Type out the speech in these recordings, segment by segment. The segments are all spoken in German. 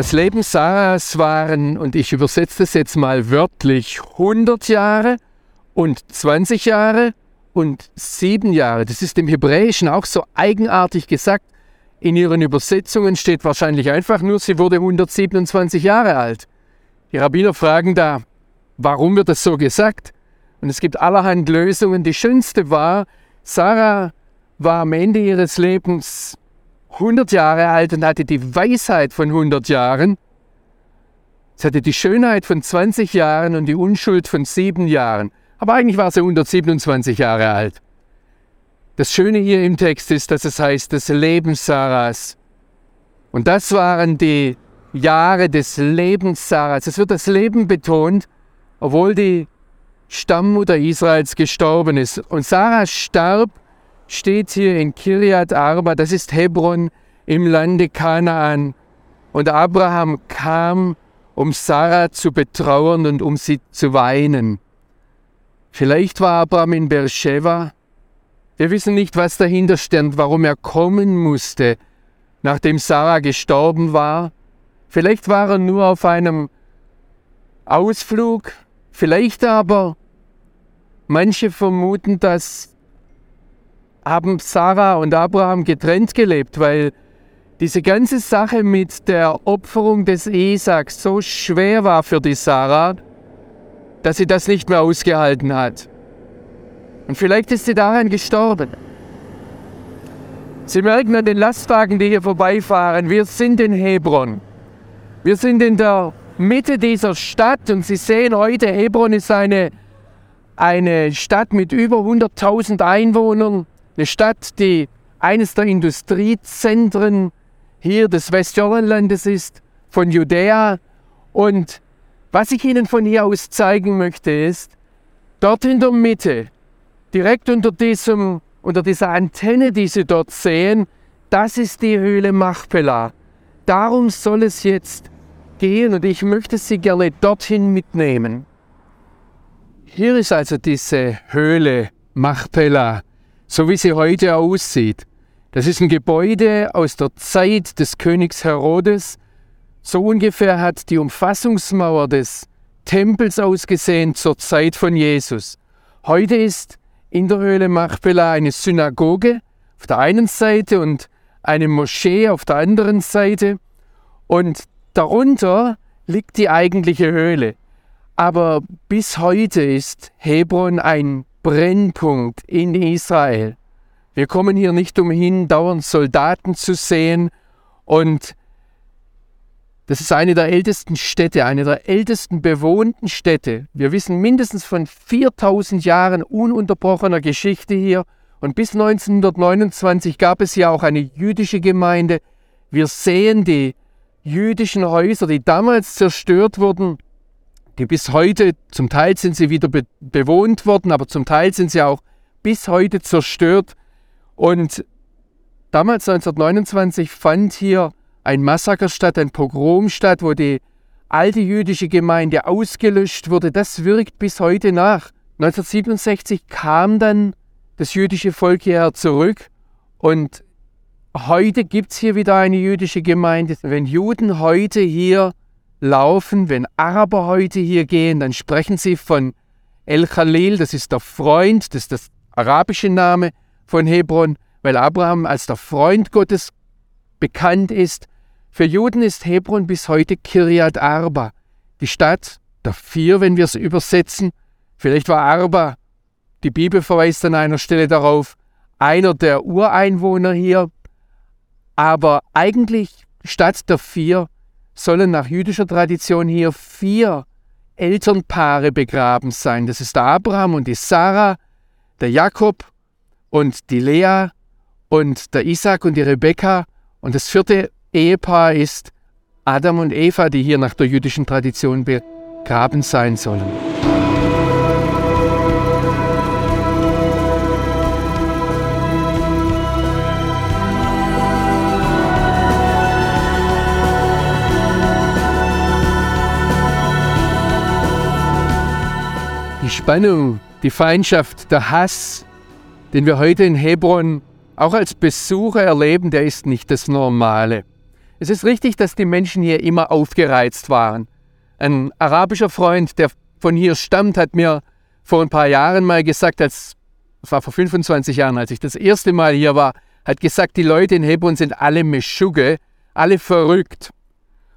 Das Leben Sarahs waren, und ich übersetze das jetzt mal wörtlich, 100 Jahre und 20 Jahre und 7 Jahre. Das ist im Hebräischen auch so eigenartig gesagt. In ihren Übersetzungen steht wahrscheinlich einfach nur, sie wurde 127 Jahre alt. Die Rabbiner fragen da, warum wird das so gesagt? Und es gibt allerhand Lösungen. Die schönste war, Sarah war am Ende ihres Lebens 100 Jahre alt und hatte die Weisheit von 100 Jahren. Sie hatte die Schönheit von 20 Jahren und die Unschuld von 7 Jahren. Aber eigentlich war sie 127 Jahre alt. Das Schöne hier im Text ist, dass es heißt, das Leben Sarahs. Und das waren die Jahre des Lebens Sarahs. Es wird das Leben betont, obwohl die Stammmutter Israels gestorben ist. Und Sarah starb, steht hier in Kiriat Arba, das ist Hebron im Lande Kanaan. Und Abraham kam, um Sarah zu betrauern und um sie zu weinen. Vielleicht war Abraham in Beersheba. Wir wissen nicht, was dahinter stand, warum er kommen musste, nachdem Sarah gestorben war. Vielleicht war er nur auf einem Ausflug, vielleicht aber, manche vermuten, dass haben Sarah und Abraham getrennt gelebt, weil diese ganze Sache mit der Opferung des Isaaks so schwer war für die Sarah, dass sie das nicht mehr ausgehalten hat. Und vielleicht ist sie daran gestorben. Sie merken an den Lastwagen, die hier vorbeifahren, wir sind in Hebron. Wir sind in der Mitte dieser Stadt und Sie sehen heute, Hebron ist eine, eine Stadt mit über 100.000 Einwohnern, eine Stadt, die eines der Industriezentren hier des Westjordanlandes ist, von Judäa. Und was ich Ihnen von hier aus zeigen möchte, ist, dort in der Mitte, direkt unter, diesem, unter dieser Antenne, die Sie dort sehen, das ist die Höhle Machpelah. Darum soll es jetzt gehen und ich möchte Sie gerne dorthin mitnehmen. Hier ist also diese Höhle Machpelah, so wie sie heute aussieht. Das ist ein Gebäude aus der Zeit des Königs Herodes. So ungefähr hat die Umfassungsmauer des Tempels ausgesehen zur Zeit von Jesus. Heute ist in der Höhle Machpelah eine Synagoge auf der einen Seite und eine Moschee auf der anderen Seite. Und darunter liegt die eigentliche Höhle. Aber bis heute ist Hebron ein Brennpunkt in Israel. Wir kommen hier nicht umhin, dauernd Soldaten zu sehen und das ist eine der ältesten Städte, eine der ältesten bewohnten Städte. Wir wissen mindestens von 4000 Jahren ununterbrochener Geschichte hier und bis 1929 gab es ja auch eine jüdische Gemeinde. Wir sehen die jüdischen Häuser, die damals zerstört wurden, die bis heute, zum Teil sind sie wieder be bewohnt worden, aber zum Teil sind sie auch bis heute zerstört. Und damals 1929 fand hier ein Massaker statt, ein Pogrom statt, wo die alte jüdische Gemeinde ausgelöscht wurde. Das wirkt bis heute nach. 1967 kam dann das jüdische Volk hierher zurück und heute gibt es hier wieder eine jüdische Gemeinde. Wenn Juden heute hier laufen, wenn Araber heute hier gehen, dann sprechen sie von El Khalil, das ist der Freund, das ist das arabische Name von Hebron, weil Abraham als der Freund Gottes bekannt ist. Für Juden ist Hebron bis heute Kiryat Arba, die Stadt der vier, wenn wir es übersetzen. Vielleicht war Arba, die Bibel verweist an einer Stelle darauf, einer der Ureinwohner hier, aber eigentlich statt der vier sollen nach jüdischer Tradition hier vier Elternpaare begraben sein. Das ist der Abraham und die Sarah, der Jakob und die Lea und der Isaac und die Rebekka. Und das vierte Ehepaar ist Adam und Eva, die hier nach der jüdischen Tradition begraben sein sollen. Die Spannung, die Feindschaft, der Hass, den wir heute in Hebron auch als Besucher erleben, der ist nicht das Normale. Es ist richtig, dass die Menschen hier immer aufgereizt waren. Ein arabischer Freund, der von hier stammt, hat mir vor ein paar Jahren mal gesagt, als, das war vor 25 Jahren, als ich das erste Mal hier war, hat gesagt, die Leute in Hebron sind alle Meschugge, alle verrückt.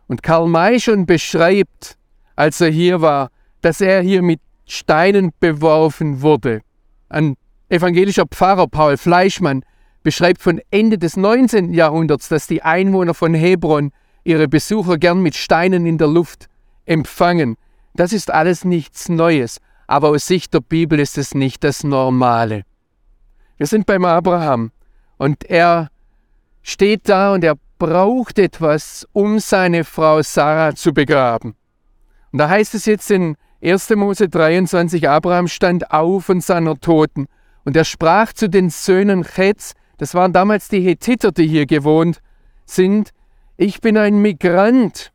Und Karl May schon beschreibt, als er hier war, dass er hier mit Steinen beworfen wurde. Ein evangelischer Pfarrer Paul Fleischmann beschreibt von Ende des 19. Jahrhunderts, dass die Einwohner von Hebron ihre Besucher gern mit Steinen in der Luft empfangen. Das ist alles nichts Neues, aber aus Sicht der Bibel ist es nicht das Normale. Wir sind beim Abraham und er steht da und er braucht etwas, um seine Frau Sarah zu begraben. Und da heißt es jetzt in 1. Mose 23, Abraham stand auf von seiner Toten und er sprach zu den Söhnen Chetz, das waren damals die Hethiter, die hier gewohnt sind, ich bin ein Migrant.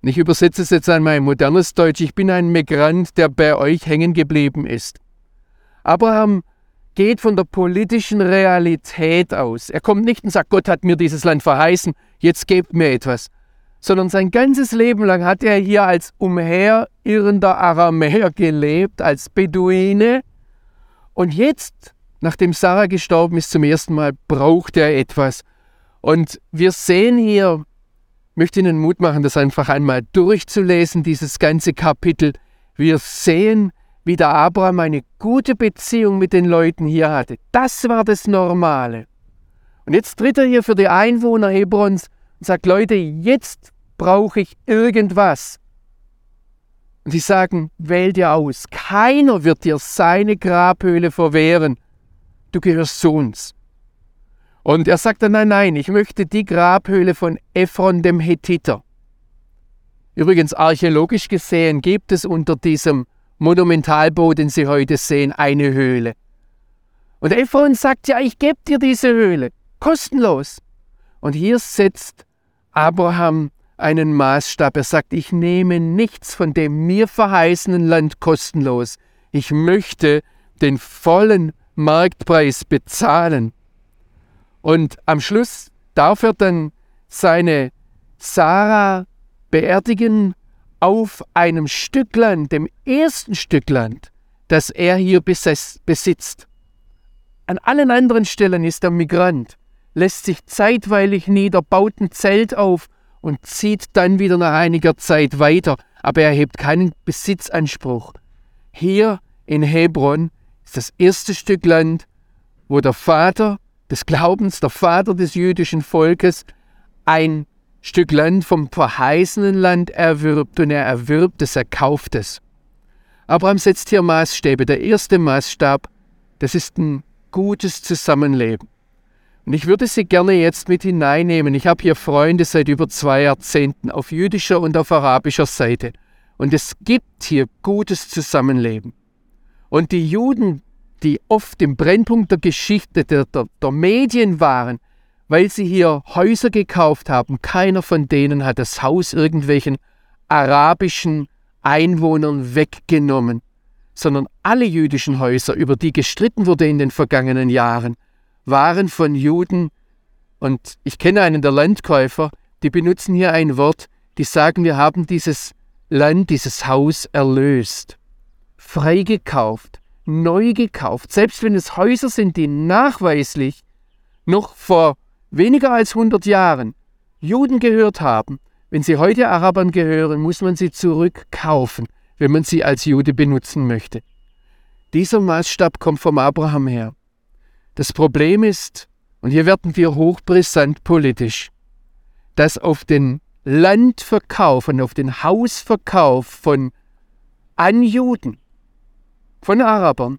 Ich übersetze es jetzt an mein modernes Deutsch, ich bin ein Migrant, der bei euch hängen geblieben ist. Abraham geht von der politischen Realität aus. Er kommt nicht und sagt, Gott hat mir dieses Land verheißen, jetzt gebt mir etwas, sondern sein ganzes Leben lang hat er hier als umherirrender Aramäer gelebt, als Beduine. Und jetzt, nachdem Sarah gestorben ist, zum ersten Mal braucht er etwas. Und wir sehen hier, möchte Ihnen Mut machen, das einfach einmal durchzulesen, dieses ganze Kapitel. Wir sehen, wie der Abraham eine gute Beziehung mit den Leuten hier hatte. Das war das Normale. Und jetzt tritt er hier für die Einwohner Hebrons und sagt, Leute, jetzt brauche ich irgendwas. Und sie sagen, wähl dir aus. Keiner wird dir seine Grabhöhle verwehren. Du gehörst zu uns. Und er sagt dann, nein, nein, ich möchte die Grabhöhle von Ephron dem Hethiter. Übrigens, archäologisch gesehen gibt es unter diesem Monumentalbau, den Sie heute sehen, eine Höhle. Und Ephron sagt, ja, ich gebe dir diese Höhle, kostenlos. Und hier setzt Abraham einen Maßstab. Er sagt, ich nehme nichts von dem mir verheißenen Land kostenlos. Ich möchte den vollen Marktpreis bezahlen. Und am Schluss darf er dann seine Sarah beerdigen auf einem Stück Land, dem ersten Stück Land, das er hier besitzt. An allen anderen Stellen ist er Migrant, lässt sich zeitweilig nieder, baut ein Zelt auf und zieht dann wieder nach einiger Zeit weiter, aber er hebt keinen Besitzanspruch. Hier in Hebron ist das erste Stück Land, wo der Vater des Glaubens, der Vater des jüdischen Volkes, ein Stück Land vom verheißenen Land erwirbt und er erwirbt es, er kauft es. Abraham setzt hier Maßstäbe. Der erste Maßstab, das ist ein gutes Zusammenleben. Und ich würde Sie gerne jetzt mit hineinnehmen. Ich habe hier Freunde seit über zwei Jahrzehnten auf jüdischer und auf arabischer Seite. Und es gibt hier gutes Zusammenleben. Und die Juden, die oft im Brennpunkt der Geschichte, der, der, der Medien waren, weil sie hier Häuser gekauft haben, keiner von denen hat das Haus irgendwelchen arabischen Einwohnern weggenommen, sondern alle jüdischen Häuser, über die gestritten wurde in den vergangenen Jahren, waren von Juden, und ich kenne einen der Landkäufer, die benutzen hier ein Wort, die sagen, wir haben dieses Land, dieses Haus erlöst, freigekauft, neu gekauft, selbst wenn es Häuser sind, die nachweislich noch vor weniger als 100 Jahren Juden gehört haben, wenn sie heute Arabern gehören, muss man sie zurückkaufen, wenn man sie als Jude benutzen möchte. Dieser Maßstab kommt vom Abraham her. Das Problem ist, und hier werden wir hochbrisant politisch, dass auf den Landverkauf und auf den Hausverkauf von an Juden, von Arabern,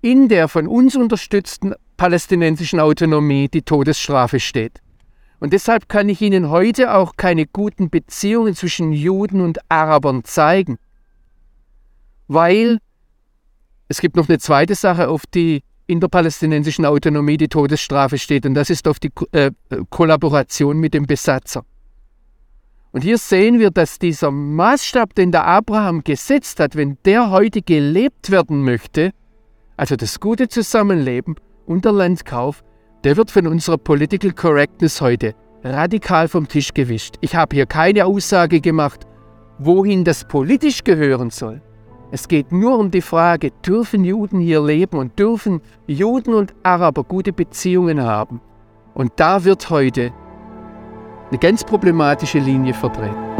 in der von uns unterstützten palästinensischen Autonomie die Todesstrafe steht. Und deshalb kann ich Ihnen heute auch keine guten Beziehungen zwischen Juden und Arabern zeigen, weil es gibt noch eine zweite Sache, auf die in der palästinensischen Autonomie die Todesstrafe steht, und das ist auf die äh, Kollaboration mit dem Besatzer. Und hier sehen wir, dass dieser Maßstab, den der Abraham gesetzt hat, wenn der heute gelebt werden möchte, also das gute Zusammenleben und der Landkauf, der wird von unserer Political Correctness heute radikal vom Tisch gewischt. Ich habe hier keine Aussage gemacht, wohin das politisch gehören soll. Es geht nur um die Frage, dürfen Juden hier leben und dürfen Juden und Araber gute Beziehungen haben? Und da wird heute eine ganz problematische Linie vertreten.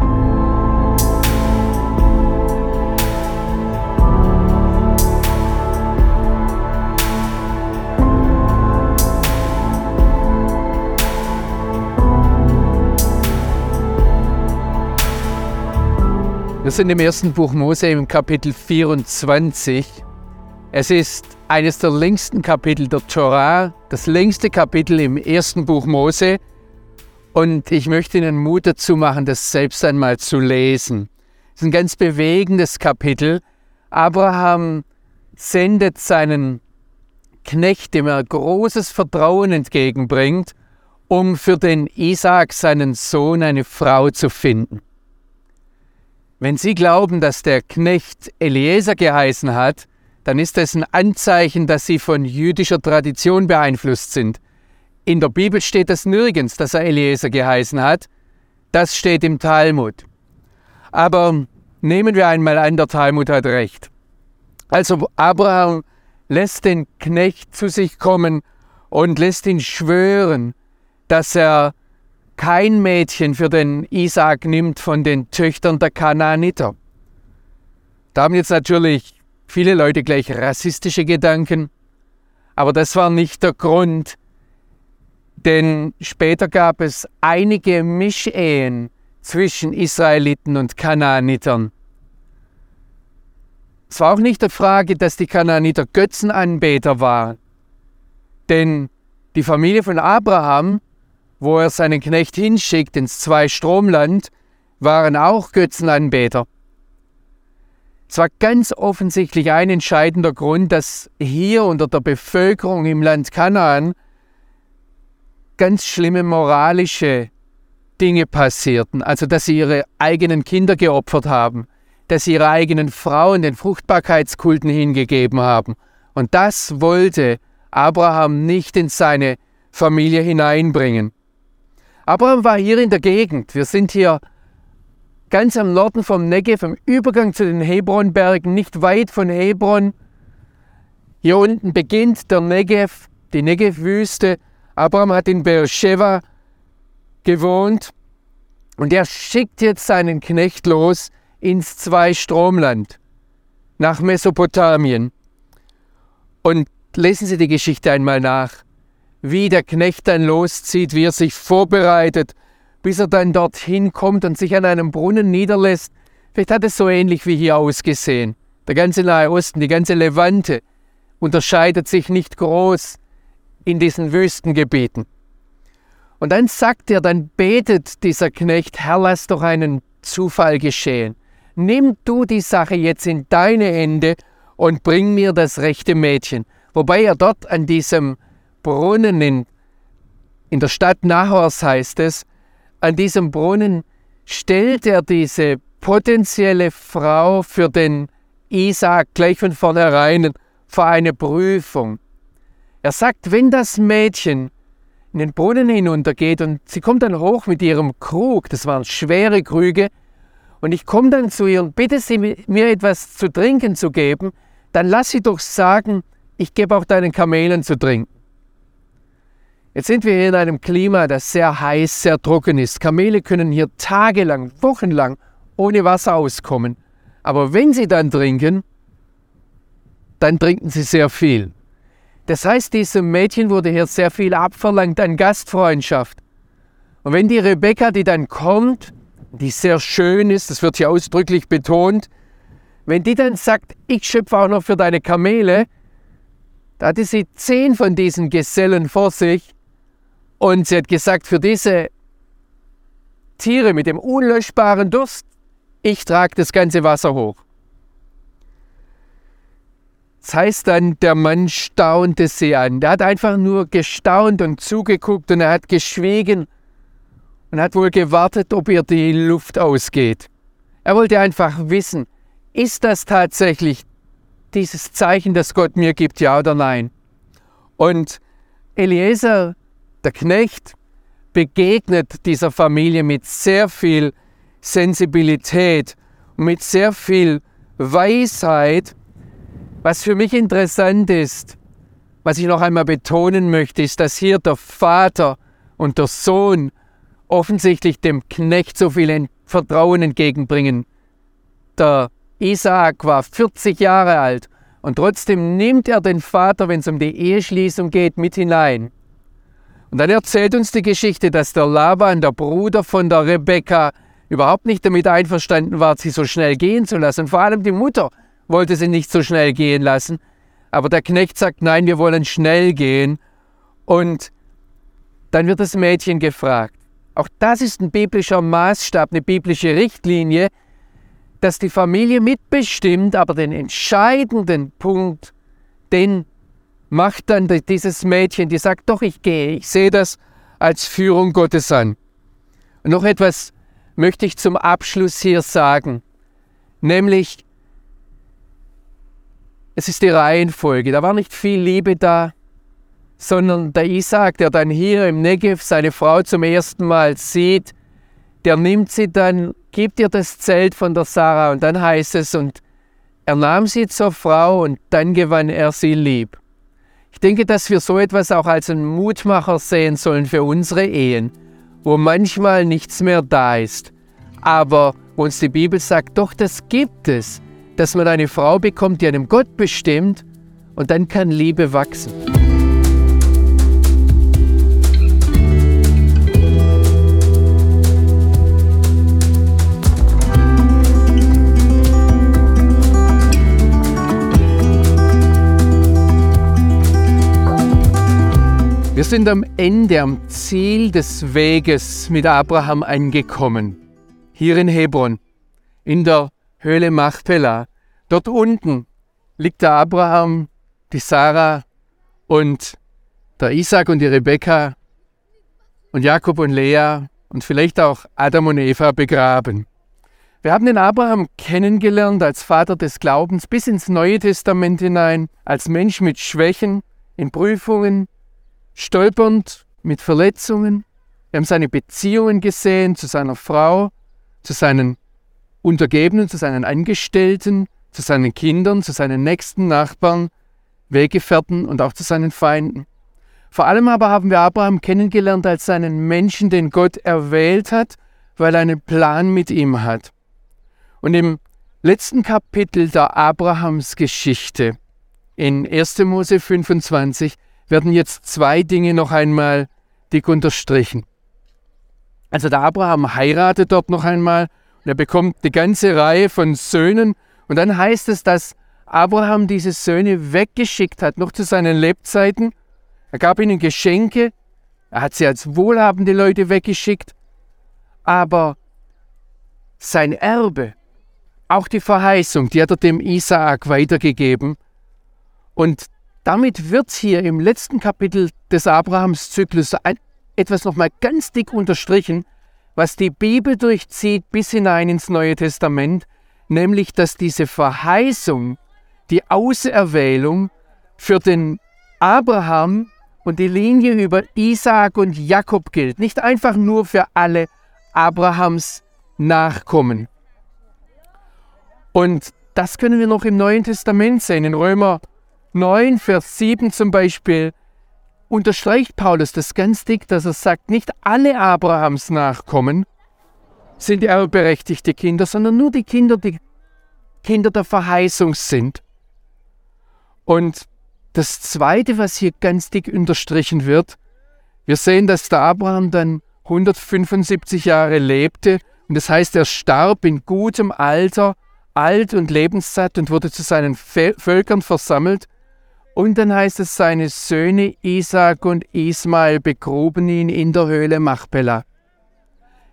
Wir sind im ersten Buch Mose im Kapitel 24. Es ist eines der längsten Kapitel der Torah, das längste Kapitel im ersten Buch Mose. Und ich möchte Ihnen Mut dazu machen, das selbst einmal zu lesen. Es ist ein ganz bewegendes Kapitel. Abraham sendet seinen Knecht, dem er großes Vertrauen entgegenbringt, um für den Isaak, seinen Sohn, eine Frau zu finden. Wenn Sie glauben, dass der Knecht Eliezer geheißen hat, dann ist das ein Anzeichen, dass Sie von jüdischer Tradition beeinflusst sind. In der Bibel steht das nirgends, dass er Eliezer geheißen hat. Das steht im Talmud. Aber nehmen wir einmal an, der Talmud hat recht. Also Abraham lässt den Knecht zu sich kommen und lässt ihn schwören, dass er kein Mädchen für den Isaak nimmt von den Töchtern der Kanaaniter. Da haben jetzt natürlich viele Leute gleich rassistische Gedanken, aber das war nicht der Grund, denn später gab es einige Mischehen zwischen Israeliten und Kanaanitern. Es war auch nicht die Frage, dass die Kanaaniter Götzenanbeter waren, denn die Familie von Abraham wo er seinen Knecht hinschickt ins Zwei-Stromland, waren auch Götzenanbeter. Es war ganz offensichtlich ein entscheidender Grund, dass hier unter der Bevölkerung im Land Kanaan ganz schlimme moralische Dinge passierten, also dass sie ihre eigenen Kinder geopfert haben, dass sie ihre eigenen Frauen den Fruchtbarkeitskulten hingegeben haben. Und das wollte Abraham nicht in seine Familie hineinbringen. Abraham war hier in der Gegend. Wir sind hier ganz am Norden vom Negev, am Übergang zu den Hebronbergen, nicht weit von Hebron. Hier unten beginnt der Negev, die Negev-Wüste. Abraham hat in Beersheba gewohnt und er schickt jetzt seinen Knecht los ins Zweistromland, nach Mesopotamien. Und lesen Sie die Geschichte einmal nach wie der Knecht dann loszieht, wie er sich vorbereitet, bis er dann dorthin kommt und sich an einem Brunnen niederlässt. Vielleicht hat es so ähnlich wie hier ausgesehen. Der ganze Nahe Osten, die ganze Levante unterscheidet sich nicht groß in diesen Wüstengebieten. Und dann sagt er, dann betet dieser Knecht, Herr, lass doch einen Zufall geschehen. Nimm du die Sache jetzt in deine Hände und bring mir das rechte Mädchen. Wobei er dort an diesem Brunnen in, der Stadt Nahors heißt es, an diesem Brunnen stellt er diese potenzielle Frau für den Isaac gleich von vornherein vor eine Prüfung. Er sagt, wenn das Mädchen in den Brunnen hinuntergeht und sie kommt dann hoch mit ihrem Krug, das waren schwere Krüge, und ich komme dann zu ihr und bitte sie mir etwas zu trinken zu geben, dann lass sie doch sagen, ich gebe auch deinen Kamelen zu trinken. Jetzt sind wir hier in einem Klima, das sehr heiß, sehr trocken ist. Kamele können hier tagelang, wochenlang ohne Wasser auskommen. Aber wenn sie dann trinken, dann trinken sie sehr viel. Das heißt, diesem Mädchen wurde hier sehr viel abverlangt an Gastfreundschaft. Und wenn die Rebecca, die dann kommt, die sehr schön ist, das wird hier ausdrücklich betont, wenn die dann sagt, ich schöpfe auch noch für deine Kamele, da hatte sie zehn von diesen Gesellen vor sich und sie hat gesagt, für diese Tiere mit dem unlöschbaren Durst, ich trage das ganze Wasser hoch. Das heißt dann, der Mann staunte sie an. Der hat einfach nur gestaunt und zugeguckt und er hat geschwiegen und hat wohl gewartet, ob ihr die Luft ausgeht. Er wollte einfach wissen, ist das tatsächlich dieses Zeichen, das Gott mir gibt, ja oder nein? Und Eliezer der Knecht begegnet dieser Familie mit sehr viel Sensibilität und mit sehr viel Weisheit. Was für mich interessant ist, was ich noch einmal betonen möchte, ist, dass hier der Vater und der Sohn offensichtlich dem Knecht so viel Vertrauen entgegenbringen. Der Isaak war 40 Jahre alt und trotzdem nimmt er den Vater, wenn es um die Eheschließung geht, mit hinein. Und dann erzählt uns die Geschichte, dass der Laban, der Bruder von der Rebekka, überhaupt nicht damit einverstanden war, sie so schnell gehen zu lassen. vor allem die Mutter wollte sie nicht so schnell gehen lassen. Aber der Knecht sagt, nein, wir wollen schnell gehen. Und dann wird das Mädchen gefragt. Auch das ist ein biblischer Maßstab, eine biblische Richtlinie, dass die Familie mitbestimmt, aber den entscheidenden Punkt, den macht dann dieses Mädchen, die sagt, doch, ich gehe, ich sehe das als Führung Gottes an. Und noch etwas möchte ich zum Abschluss hier sagen, nämlich, es ist die Reihenfolge, da war nicht viel Liebe da, sondern der Isaac, der dann hier im Negev seine Frau zum ersten Mal sieht, der nimmt sie dann, gibt ihr das Zelt von der Sarah und dann heißt es, und er nahm sie zur Frau und dann gewann er sie lieb. Ich denke, dass wir so etwas auch als einen Mutmacher sehen sollen für unsere Ehen, wo manchmal nichts mehr da ist, aber wo uns die Bibel sagt, doch das gibt es, dass man eine Frau bekommt, die einem Gott bestimmt und dann kann Liebe wachsen. Wir sind am Ende, am Ziel des Weges mit Abraham angekommen. Hier in Hebron, in der Höhle Machpelah. Dort unten liegt der Abraham, die Sarah und der Isaac und die Rebekka und Jakob und Lea und vielleicht auch Adam und Eva begraben. Wir haben den Abraham kennengelernt als Vater des Glaubens bis ins Neue Testament hinein, als Mensch mit Schwächen, in Prüfungen, stolpernd mit Verletzungen. Wir haben seine Beziehungen gesehen zu seiner Frau, zu seinen Untergebenen, zu seinen Angestellten, zu seinen Kindern, zu seinen nächsten Nachbarn, Weggefährten und auch zu seinen Feinden. Vor allem aber haben wir Abraham kennengelernt als einen Menschen, den Gott erwählt hat, weil er einen Plan mit ihm hat. Und im letzten Kapitel der Abrahams Geschichte, in 1. Mose 25, werden jetzt zwei Dinge noch einmal dick unterstrichen. Also der Abraham heiratet dort noch einmal und er bekommt eine ganze Reihe von Söhnen und dann heißt es, dass Abraham diese Söhne weggeschickt hat, noch zu seinen Lebzeiten. Er gab ihnen Geschenke, er hat sie als wohlhabende Leute weggeschickt, aber sein Erbe, auch die Verheißung, die hat er dem Isaak weitergegeben. Und damit wird hier im letzten Kapitel des Abrahams-Zyklus etwas nochmal ganz dick unterstrichen, was die Bibel durchzieht bis hinein ins Neue Testament, nämlich dass diese Verheißung, die Auserwählung für den Abraham und die Linie über Isaak und Jakob gilt, nicht einfach nur für alle Abrahams Nachkommen. Und das können wir noch im Neuen Testament sehen, in Römer 9, Vers 7 zum Beispiel, unterstreicht Paulus das ganz dick, dass er sagt, nicht alle Abrahams Nachkommen sind erbberechtigte Kinder, sondern nur die Kinder, die Kinder der Verheißung sind. Und das Zweite, was hier ganz dick unterstrichen wird, wir sehen, dass der Abraham dann 175 Jahre lebte und das heißt, er starb in gutem Alter, alt und lebenssatt und wurde zu seinen Völkern versammelt und dann heißt es, seine Söhne Isaac und Ismael begruben ihn in der Höhle Machpelah.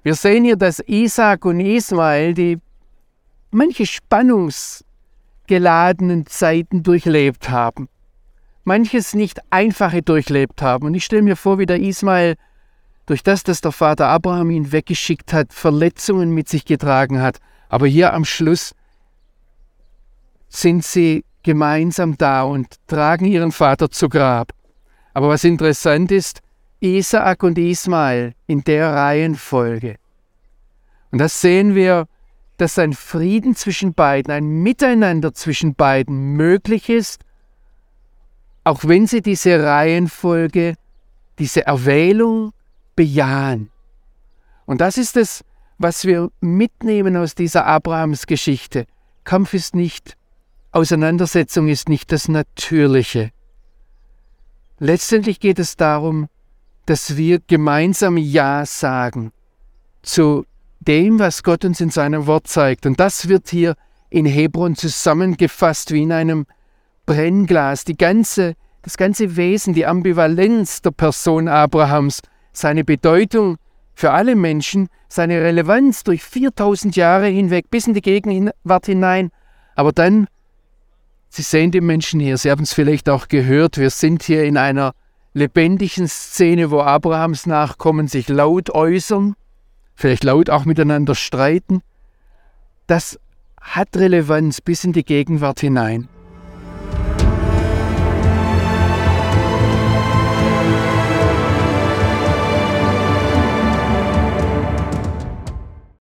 Wir sehen hier, dass Isaac und Ismael die manche spannungsgeladenen Zeiten durchlebt haben. Manches nicht einfache durchlebt haben. Und ich stelle mir vor, wie der Ismael durch das, dass der Vater Abraham ihn weggeschickt hat, Verletzungen mit sich getragen hat. Aber hier am Schluss sind sie gemeinsam da und tragen ihren Vater zu Grab. Aber was interessant ist, Isaak und Ismael in der Reihenfolge. Und das sehen wir, dass ein Frieden zwischen beiden, ein Miteinander zwischen beiden möglich ist, auch wenn sie diese Reihenfolge, diese Erwählung bejahen. Und das ist es, was wir mitnehmen aus dieser Abrahams-Geschichte. Kampf ist nicht, Auseinandersetzung ist nicht das Natürliche. Letztendlich geht es darum, dass wir gemeinsam Ja sagen zu dem, was Gott uns in seinem Wort zeigt. Und das wird hier in Hebron zusammengefasst wie in einem Brennglas. Die ganze, das ganze Wesen, die Ambivalenz der Person Abrahams, seine Bedeutung für alle Menschen, seine Relevanz durch 4000 Jahre hinweg bis in die Gegenwart hinein. Aber dann, Sie sehen die Menschen hier, Sie haben es vielleicht auch gehört, wir sind hier in einer lebendigen Szene, wo Abrahams Nachkommen sich laut äußern, vielleicht laut auch miteinander streiten. Das hat Relevanz bis in die Gegenwart hinein.